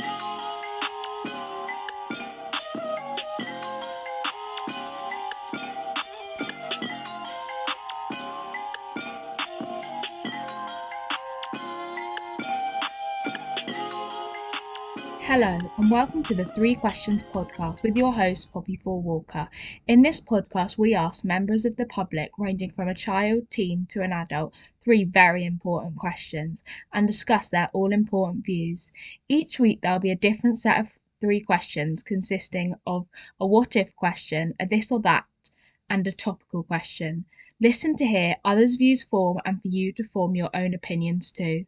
Thank you. Hello, and welcome to the Three Questions podcast with your host, Poppy Four Walker. In this podcast, we ask members of the public, ranging from a child, teen to an adult, three very important questions and discuss their all important views. Each week, there'll be a different set of three questions consisting of a what if question, a this or that, and a topical question. Listen to hear others' views form and for you to form your own opinions too.